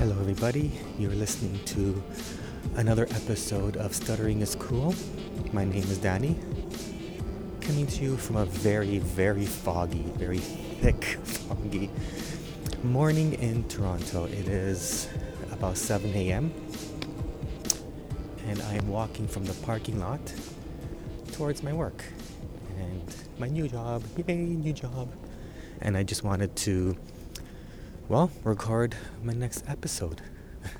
Hello, everybody. You're listening to another episode of Stuttering is Cool. My name is Danny, coming to you from a very, very foggy, very thick, foggy morning in Toronto. It is about 7 a.m., and I am walking from the parking lot towards my work and my new job. Yay, new job! And I just wanted to well, record my next episode.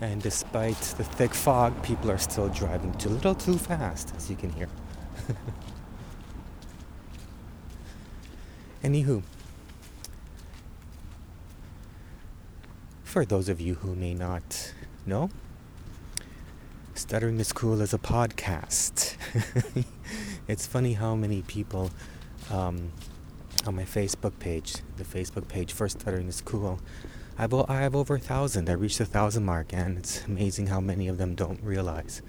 and despite the thick fog, people are still driving too little too fast, as you can hear. Anywho, for those of you who may not know, Stuttering is Cool is a podcast. it's funny how many people um, on my Facebook page, the Facebook page for Stuttering is Cool, I have, I have over a thousand. I reached the thousand mark, and it's amazing how many of them don't realize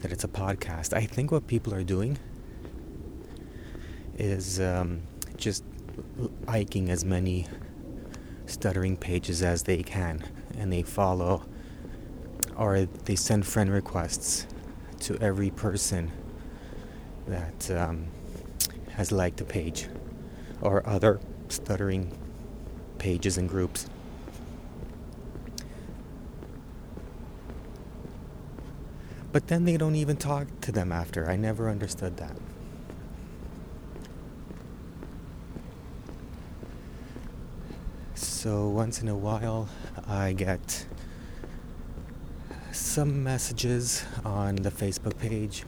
that it's a podcast. I think what people are doing is um, just liking as many stuttering pages as they can, and they follow or they send friend requests to every person that um, has liked a page or other stuttering pages and groups. But then they don't even talk to them after. I never understood that. So once in a while, I get some messages on the Facebook page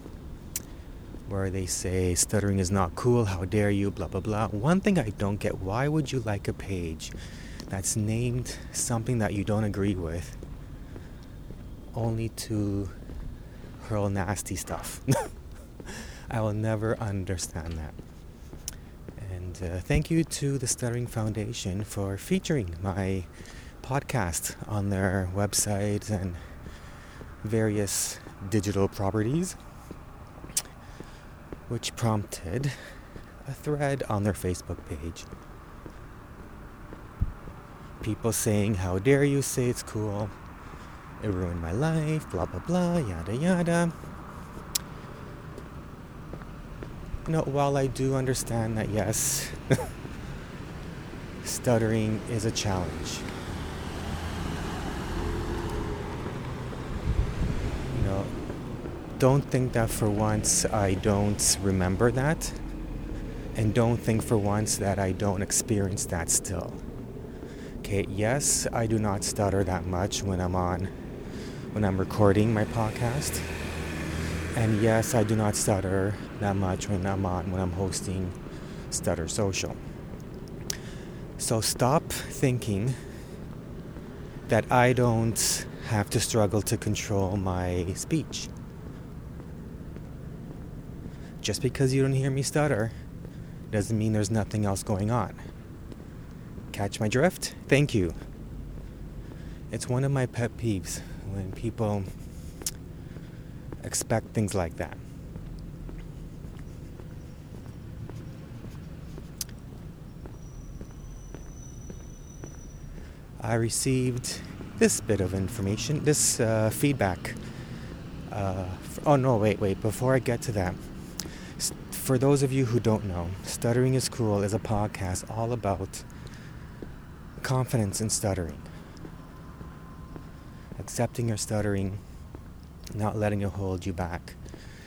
where they say stuttering is not cool, how dare you, blah blah blah. One thing I don't get why would you like a page that's named something that you don't agree with only to hurl nasty stuff? I will never understand that. And uh, thank you to the Stuttering Foundation for featuring my podcast on their website and various digital properties, which prompted a thread on their Facebook page. People saying, How dare you say it's cool? It ruined my life, blah blah blah, yada yada. You know, while I do understand that, yes, stuttering is a challenge. Don't think that for once I don't remember that. And don't think for once that I don't experience that still. Okay, yes, I do not stutter that much when I'm on, when I'm recording my podcast. And yes, I do not stutter that much when I'm on, when I'm hosting Stutter Social. So stop thinking that I don't have to struggle to control my speech. Just because you don't hear me stutter doesn't mean there's nothing else going on. Catch my drift? Thank you. It's one of my pet peeves when people expect things like that. I received this bit of information, this uh, feedback. Uh, oh no, wait, wait, before I get to that, for those of you who don't know, Stuttering is Cool is a podcast all about confidence in stuttering. Accepting your stuttering, not letting it hold you back.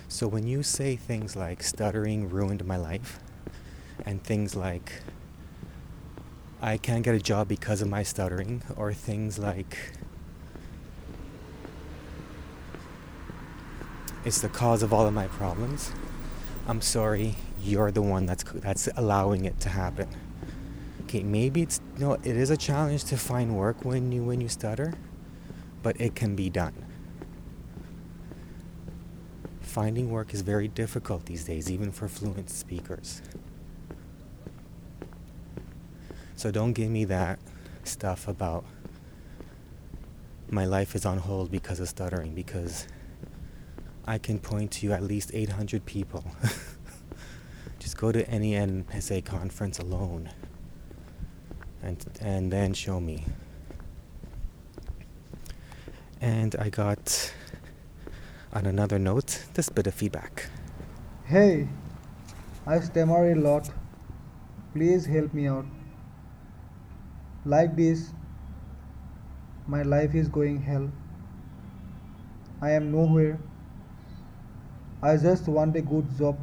So when you say things like stuttering ruined my life, and things like I can't get a job because of my stuttering, or things like it's the cause of all of my problems, I'm sorry, you're the one that's that's allowing it to happen. Okay, maybe it's know, it is a challenge to find work when you when you stutter, but it can be done. Finding work is very difficult these days, even for fluent speakers. So don't give me that stuff about my life is on hold because of stuttering because I can point to at least 800 people Just go to any NSA conference alone and, and then show me. And I got, on another note, this bit of feedback. Hey, I stammer a lot. Please help me out. Like this, my life is going hell. I am nowhere. I just want a good job,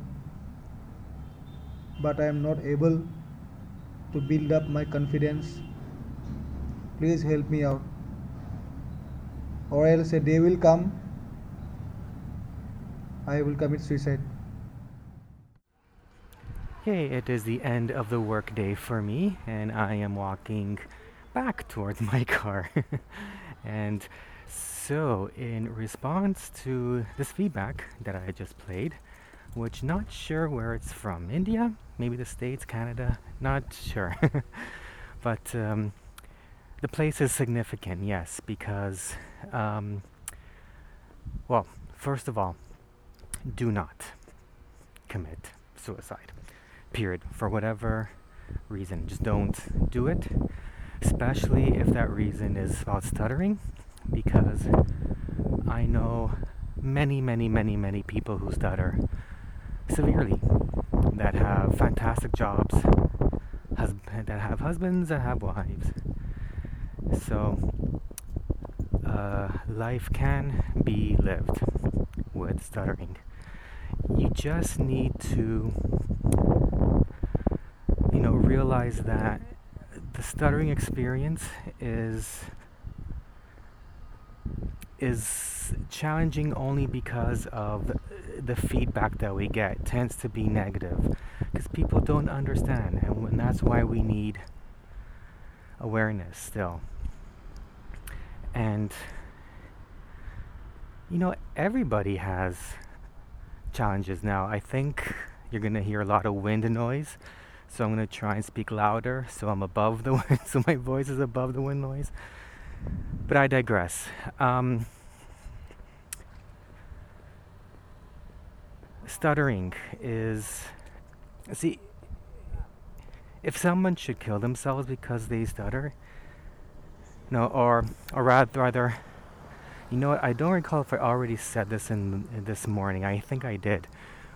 but I am not able to build up my confidence. Please help me out, or else a day will come I will commit suicide. Okay, it is the end of the workday for me, and I am walking back towards my car. and so, in response to this feedback that I just played, which not sure where it's from, India, maybe the States, Canada, not sure. but um, the place is significant, yes, because, um, well, first of all, do not commit suicide period, for whatever reason. Just don't do it, especially if that reason is about stuttering, because I know many, many, many, many people who stutter severely that have fantastic jobs, hus- that have husbands, that have wives. So, uh, life can be lived with stuttering. You just need to you know, realize that the stuttering experience is is challenging only because of the feedback that we get. It tends to be negative because people don't understand and that's why we need awareness still. And you know everybody has challenges now. I think you're going to hear a lot of wind noise so I'm to try and speak louder so I'm above the wind, so my voice is above the wind noise. But I digress. Um, stuttering is. See, if someone should kill themselves because they stutter, no, or or rather, rather, you know what? I don't recall if I already said this in, in this morning. I think I did,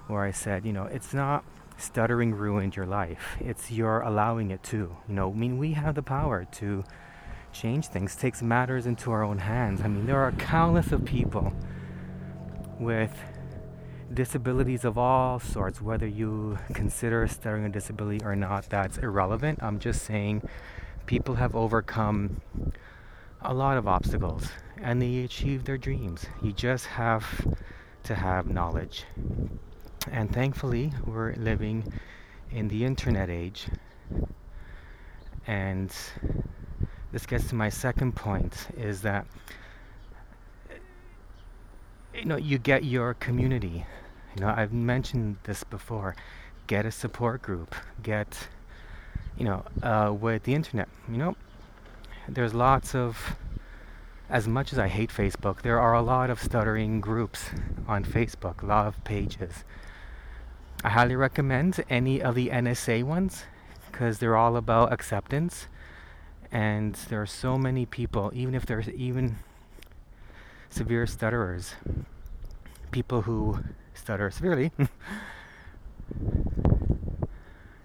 where I said, you know, it's not stuttering ruined your life. It's your allowing it to. You know, I mean, we have the power to change things, takes matters into our own hands. I mean, there are countless of people with disabilities of all sorts, whether you consider stuttering a disability or not, that's irrelevant. I'm just saying people have overcome a lot of obstacles and they achieve their dreams. You just have to have knowledge. And thankfully, we're living in the internet age. And this gets to my second point is that you know you get your community. You know, I've mentioned this before. Get a support group. Get you know, uh, with the internet, you know, there's lots of as much as I hate Facebook, there are a lot of stuttering groups on Facebook, a lot of pages. I highly recommend any of the NSA ones because they're all about acceptance. And there are so many people, even if there's even severe stutterers, people who stutter severely,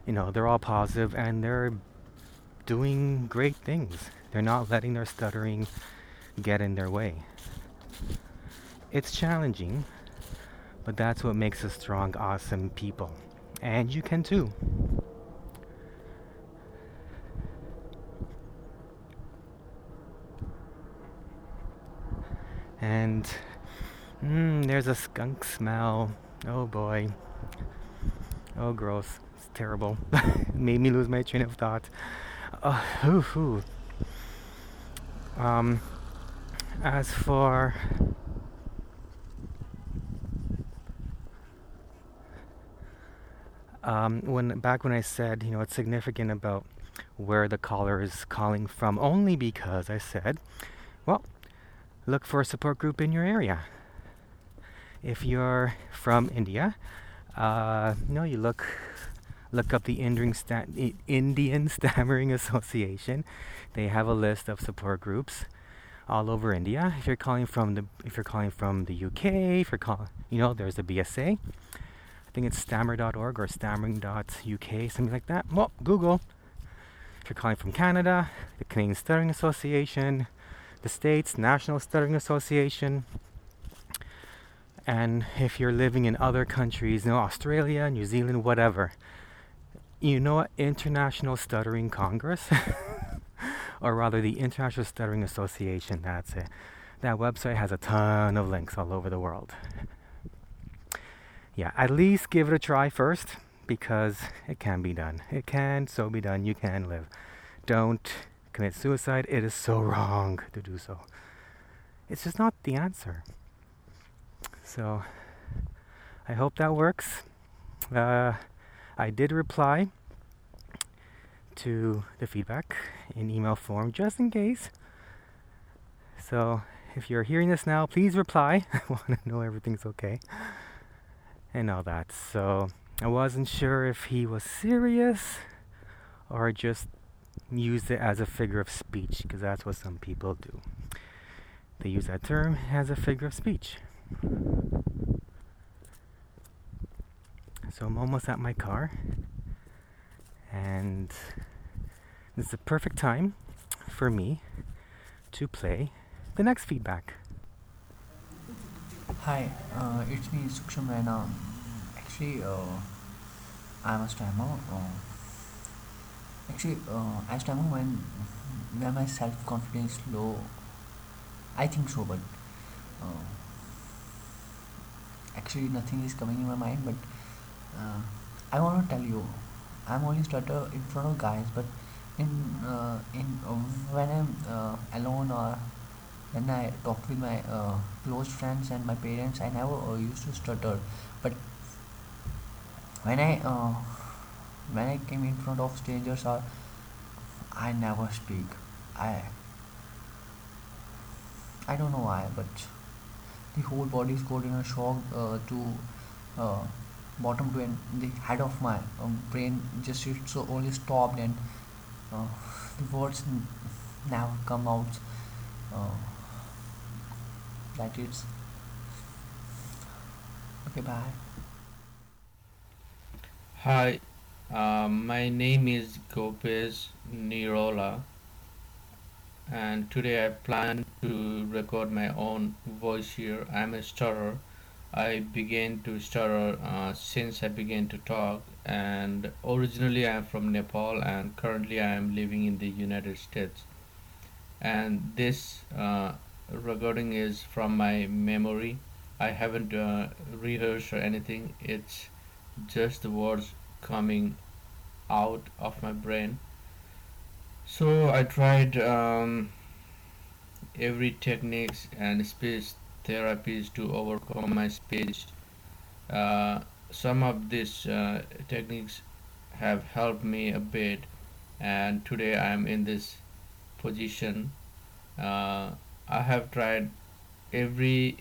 you know, they're all positive and they're doing great things. They're not letting their stuttering get in their way. It's challenging, but that's what makes us strong, awesome people. And you can too. And mm, there's a skunk smell. Oh boy. Oh, gross. It's terrible. Made me lose my train of thought. Uh, ooh, ooh. Um, as for um, when back when I said, you know, it's significant about where the caller is calling from, only because I said, well, look for a support group in your area. If you're from India, uh, you know, you look look up the Indian, Indian Stammering Association. They have a list of support groups all over India. If you're calling from the if you're calling from the UK, if you're calling, you know, there's the BSA. I think it's stammer.org or stammering.uk, something like that. Well, Google. If you're calling from Canada, the Canadian Stuttering Association, the States, National Stuttering Association. And if you're living in other countries, you know, Australia, New Zealand, whatever, you know? International Stuttering Congress, or rather the International Stuttering Association, that's it. That website has a ton of links all over the world. Yeah, at least give it a try first because it can be done. It can so be done. You can live. Don't commit suicide. It is so wrong to do so. It's just not the answer. So I hope that works. Uh, I did reply to the feedback in email form just in case. So if you're hearing this now, please reply. I want to know everything's okay and all that. So I wasn't sure if he was serious or just used it as a figure of speech because that's what some people do. They use that term as a figure of speech. So I'm almost at my car, and this is the perfect time for me to play the next feedback. Hi, uh, it's me Suksham Raina. Actually, uh, I'm a stammer. Uh, actually, uh, I stammer when when my self confidence is low. I think so, but uh, actually nothing is coming in my mind. But uh, I want to tell you, I'm only stutter in front of guys, but in uh, in uh, when I'm uh, alone or when I talk with my uh, close friends and my parents, I never uh, used to stutter. But when I uh, when I came in front of strangers, or I never speak. I I don't know why, but the whole body is caught in a shock uh, to uh, bottom to end the head of my um, brain just so only stopped and uh, the words never come out it's okay bye Hi, uh, my name is Gopez Nirola, and today I plan to record my own voice here. I'm a stutterer. I began to stutter uh, since I began to talk, and originally I'm from Nepal, and currently I am living in the United States. And this uh, recording is from my memory. I haven't uh, rehearsed or anything. It's just the words coming out of my brain. So I tried um, every techniques and speech therapies to overcome my speech. Uh, some of these uh, techniques have helped me a bit, and today I am in this position. Uh, I have tried every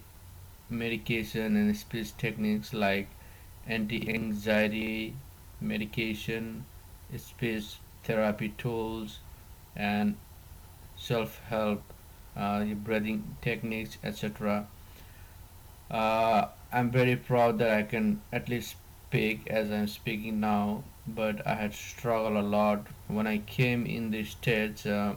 medication and speech techniques like anti-anxiety medication, speech therapy tools, and self-help, uh, breathing techniques, etc. Uh, I'm very proud that I can at least speak as I'm speaking now, but I had struggled a lot when I came in the States uh,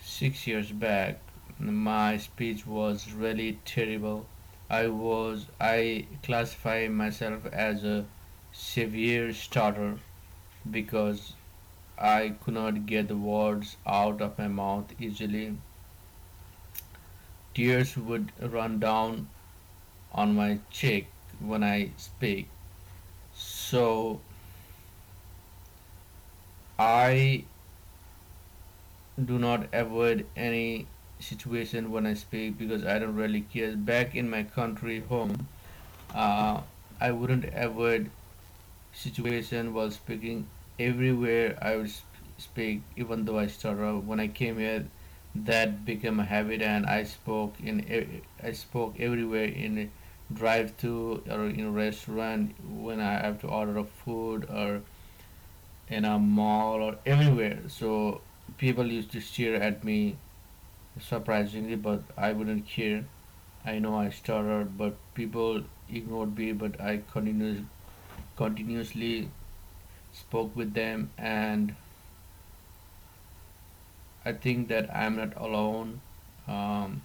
six years back. My speech was really terrible. I was I classify myself as a severe stutter because I could not get the words out of my mouth easily. Tears would run down on my cheek when I speak. So I do not avoid any situation when I speak because I don't really care. Back in my country home, uh, I wouldn't avoid situation while speaking. Everywhere I would sp- speak, even though I stutter. When I came here, that became a habit, and I spoke in I spoke everywhere in drive-through or in a restaurant when I have to order a food or in a mall or everywhere. So people used to stare at me surprisingly, but I wouldn't care. I know I stuttered, but people ignored me, but I continuous, continuously spoke with them, and I think that I'm not alone. Um,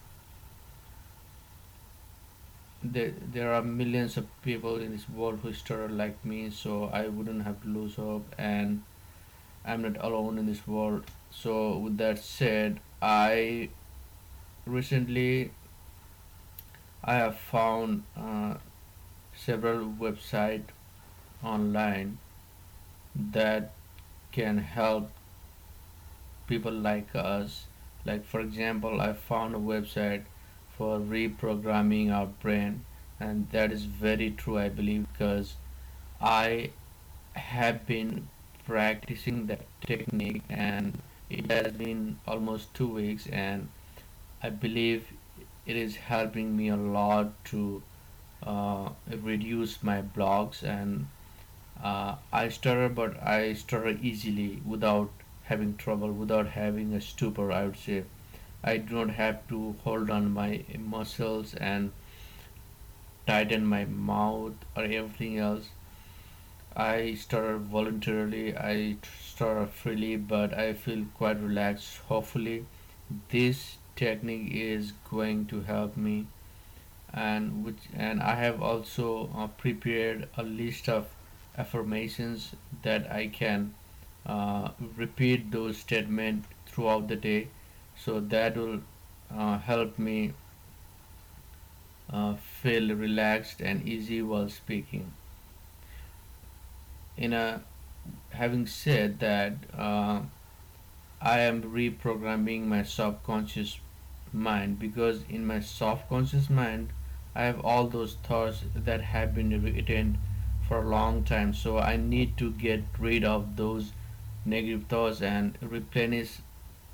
there, there are millions of people in this world who stutter like me, so I wouldn't have to lose hope, and I'm not alone in this world. So, with that said, I recently I have found uh, several websites online that can help people like us. Like for example, I found a website for reprogramming our brain, and that is very true, I believe, because I have been practicing that technique and it has been almost two weeks, and I believe it is helping me a lot to uh, reduce my blocks and uh, I stutter, but I stutter easily without having trouble, without having a stupor. I would say I do not have to hold on my muscles and tighten my mouth or everything else. I stutter voluntarily, I stutter freely, but I feel quite relaxed. Hopefully, this technique is going to help me. And which and I have also uh, prepared a list of affirmations that I can uh, repeat those statements throughout the day. So that will uh, help me uh, feel relaxed and easy while speaking. In a having said that uh, I am reprogramming my subconscious mind because in my subconscious mind I have all those thoughts that have been written for a long time. So I need to get rid of those negative thoughts and replenish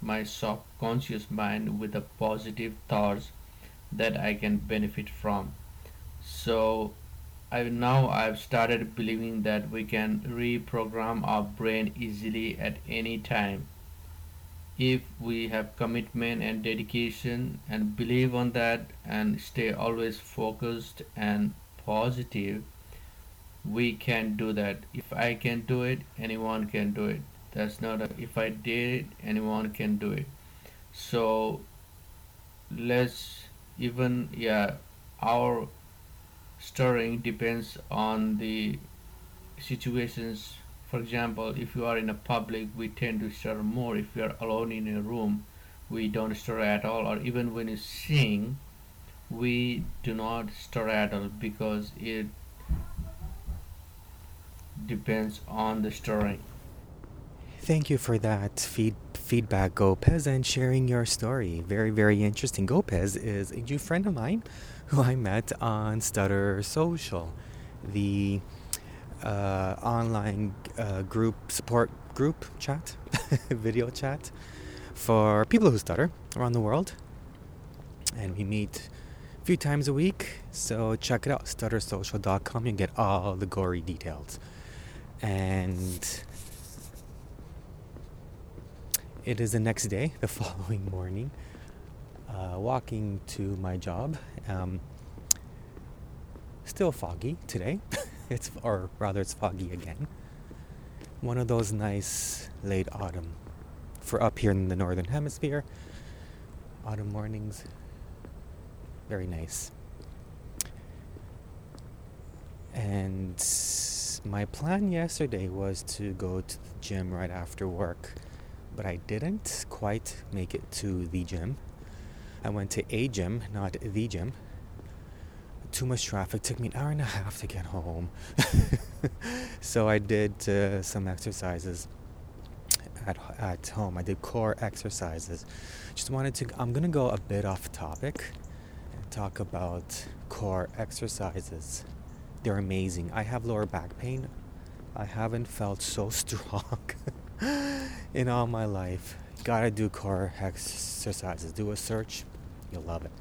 my subconscious mind with the positive thoughts that I can benefit from. So I now I've started believing that we can reprogram our brain easily at any time if we have commitment and dedication and believe on that and stay always focused and positive we can do that. If i can do it anyone can do it. That's not a, if i did it anyone can do it. So let's even yeah our stirring depends on the situations for example, if you are in a public, we tend to stir more. If you are alone in a room, we don't stir at all. Or even when you sing, we do not stir at all because it depends on the stirring. Thank you for that feed, feedback, Gopez, and sharing your story. Very, very interesting. Gopez is a new friend of mine who I met on Stutter Social, the uh, online uh, group support group chat, video chat for people who stutter around the world. And we meet a few times a week. So check it out, stuttersocial.com. You get all the gory details. And it is the next day, the following morning, uh, walking to my job. Um, still foggy today. it's or rather it's foggy again. One of those nice late autumn for up here in the northern hemisphere. Autumn mornings. Very nice. And my plan yesterday was to go to the gym right after work, but I didn't quite make it to the gym. I went to a gym, not the gym, too much traffic. Took me an hour and a half to get home. so I did uh, some exercises at, at home. I did core exercises. Just wanted to, I'm going to go a bit off topic and talk about core exercises. They're amazing. I have lower back pain. I haven't felt so strong in all my life. Gotta do core exercises. Do a search, you'll love it.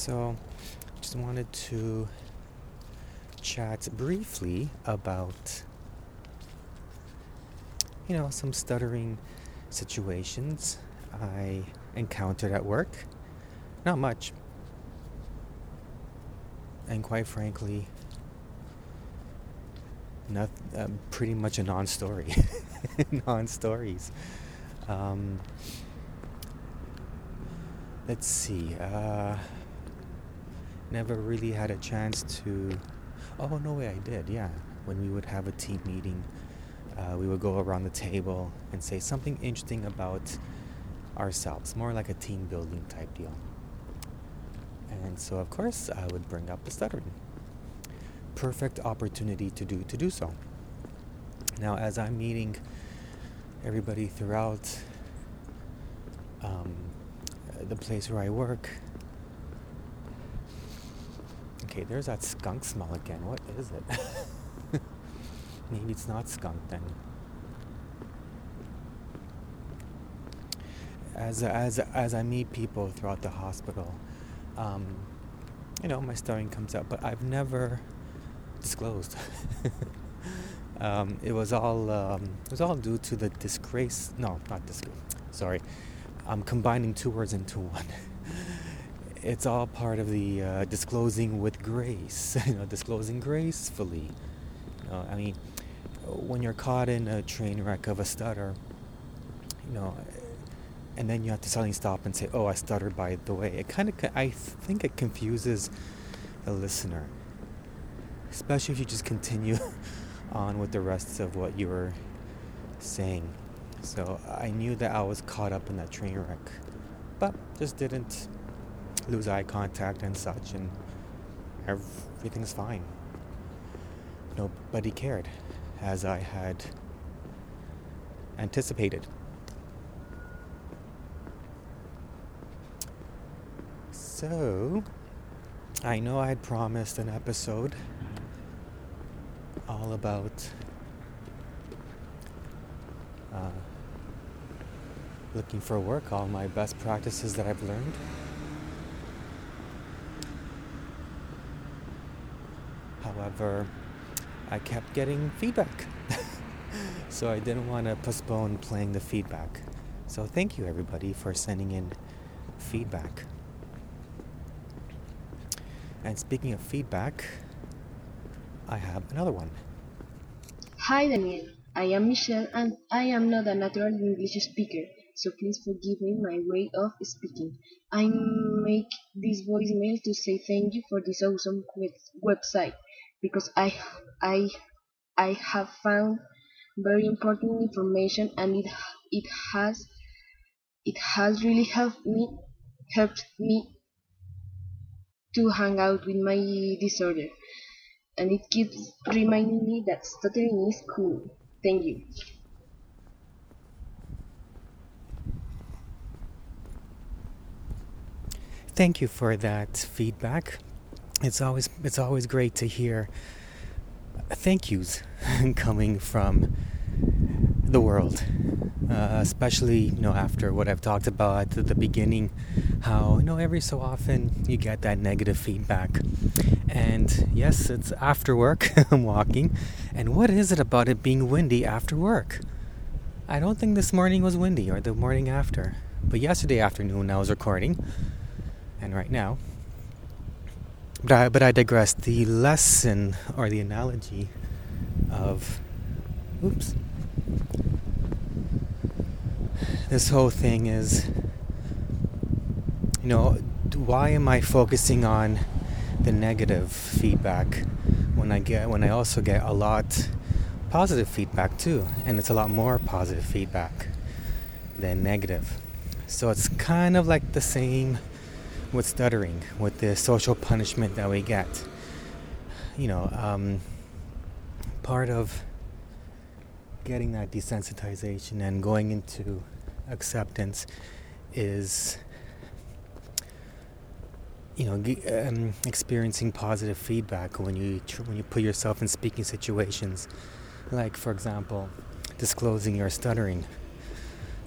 So, just wanted to chat briefly about, you know, some stuttering situations I encountered at work. Not much. And quite frankly, not, um, pretty much a non story. non stories. Um, let's see. Uh, never really had a chance to. Oh, no way, I did, yeah. When we would have a team meeting, uh, we would go around the table and say something interesting about ourselves, more like a team building type deal. And so, of course, I would bring up the stuttering. Perfect opportunity to do to do so. Now, as I'm meeting everybody throughout um, the place where I work, okay, there's that skunk smell again. What is it? Maybe it's not skunk then. As as as I meet people throughout the hospital, um, you know, my stuttering comes out, but I've never disclosed. um, it was all um, it was all due to the disgrace. No, not disgrace. Sorry, I'm combining two words into one. it's all part of the uh, disclosing with grace. you know, disclosing gracefully. You know, I mean, when you're caught in a train wreck of a stutter, you know, and then you have to suddenly stop and say, "Oh, I stuttered by the way." It kind of, I think, it confuses the listener, especially if you just continue on with the rest of what you were saying. So I knew that I was caught up in that train wreck, but just didn't lose eye contact and such, and everything's fine. Nobody cared, as I had anticipated. So, I know I had promised an episode all about uh, looking for work, all my best practices that I've learned. However, I kept getting feedback. so I didn't want to postpone playing the feedback. So thank you everybody for sending in feedback. And speaking of feedback, I have another one. Hi Daniel, I am Michelle and I am not a natural English speaker, so please forgive me my way of speaking. I make this voicemail to say thank you for this awesome website because I I I have found very important information and it it has it has really helped me helped me to hang out with my disorder, and it keeps reminding me that stuttering is cool. Thank you. Thank you for that feedback. It's always it's always great to hear thank yous coming from the world, uh, especially you know after what I've talked about at the beginning, how you know every so often you get that negative feedback, and yes, it's after work. I'm walking, and what is it about it being windy after work? I don't think this morning was windy or the morning after, but yesterday afternoon I was recording, and right now. But I, but I digress. The lesson or the analogy of, oops, this whole thing is you know why am i focusing on the negative feedback when i get when i also get a lot positive feedback too and it's a lot more positive feedback than negative so it's kind of like the same with stuttering with the social punishment that we get. You know um, part of getting that desensitization and going into acceptance is you know um, experiencing positive feedback when you tr- when you put yourself in speaking situations. Like for example disclosing your stuttering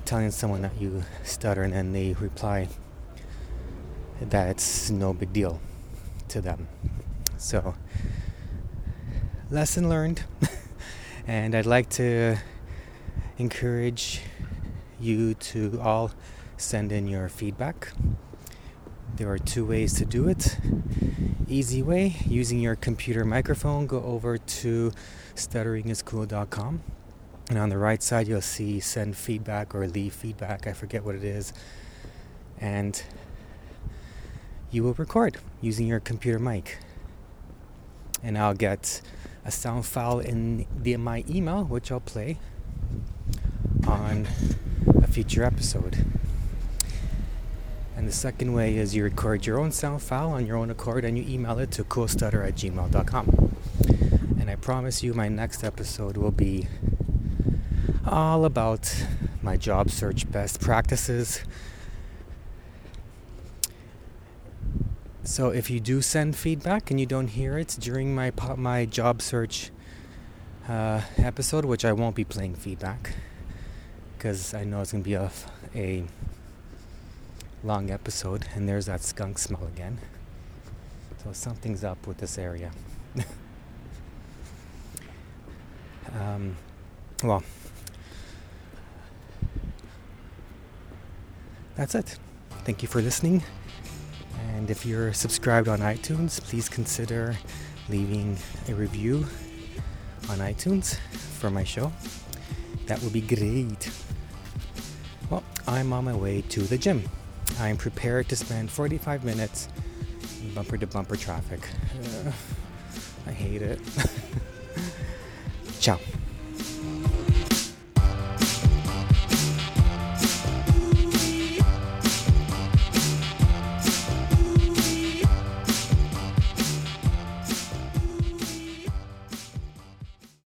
telling someone that you stutter and then they reply that's no big deal to them. So, lesson learned. and I'd like to encourage you to all send in your feedback. There are two ways to do it. Easy way, using your computer microphone, go over to stutteringiscool.com. And on the right side, you'll see send feedback or leave feedback. I forget what it is. And you will record using your computer mic. And I'll get a sound file in the, my email, which I'll play on a future episode. And the second way is you record your own sound file on your own accord and you email it to coolstutter at gmail.com. And I promise you, my next episode will be all about my job search best practices. So if you do send feedback and you don't hear it during my my job search uh, episode, which I won't be playing feedback because I know it's gonna be a, a long episode, and there's that skunk smell again. So something's up with this area. um, well, that's it. Thank you for listening. And if you're subscribed on iTunes, please consider leaving a review on iTunes for my show. That would be great. Well, I'm on my way to the gym. I'm prepared to spend 45 minutes in bumper to bumper traffic. Uh, I hate it. Ciao.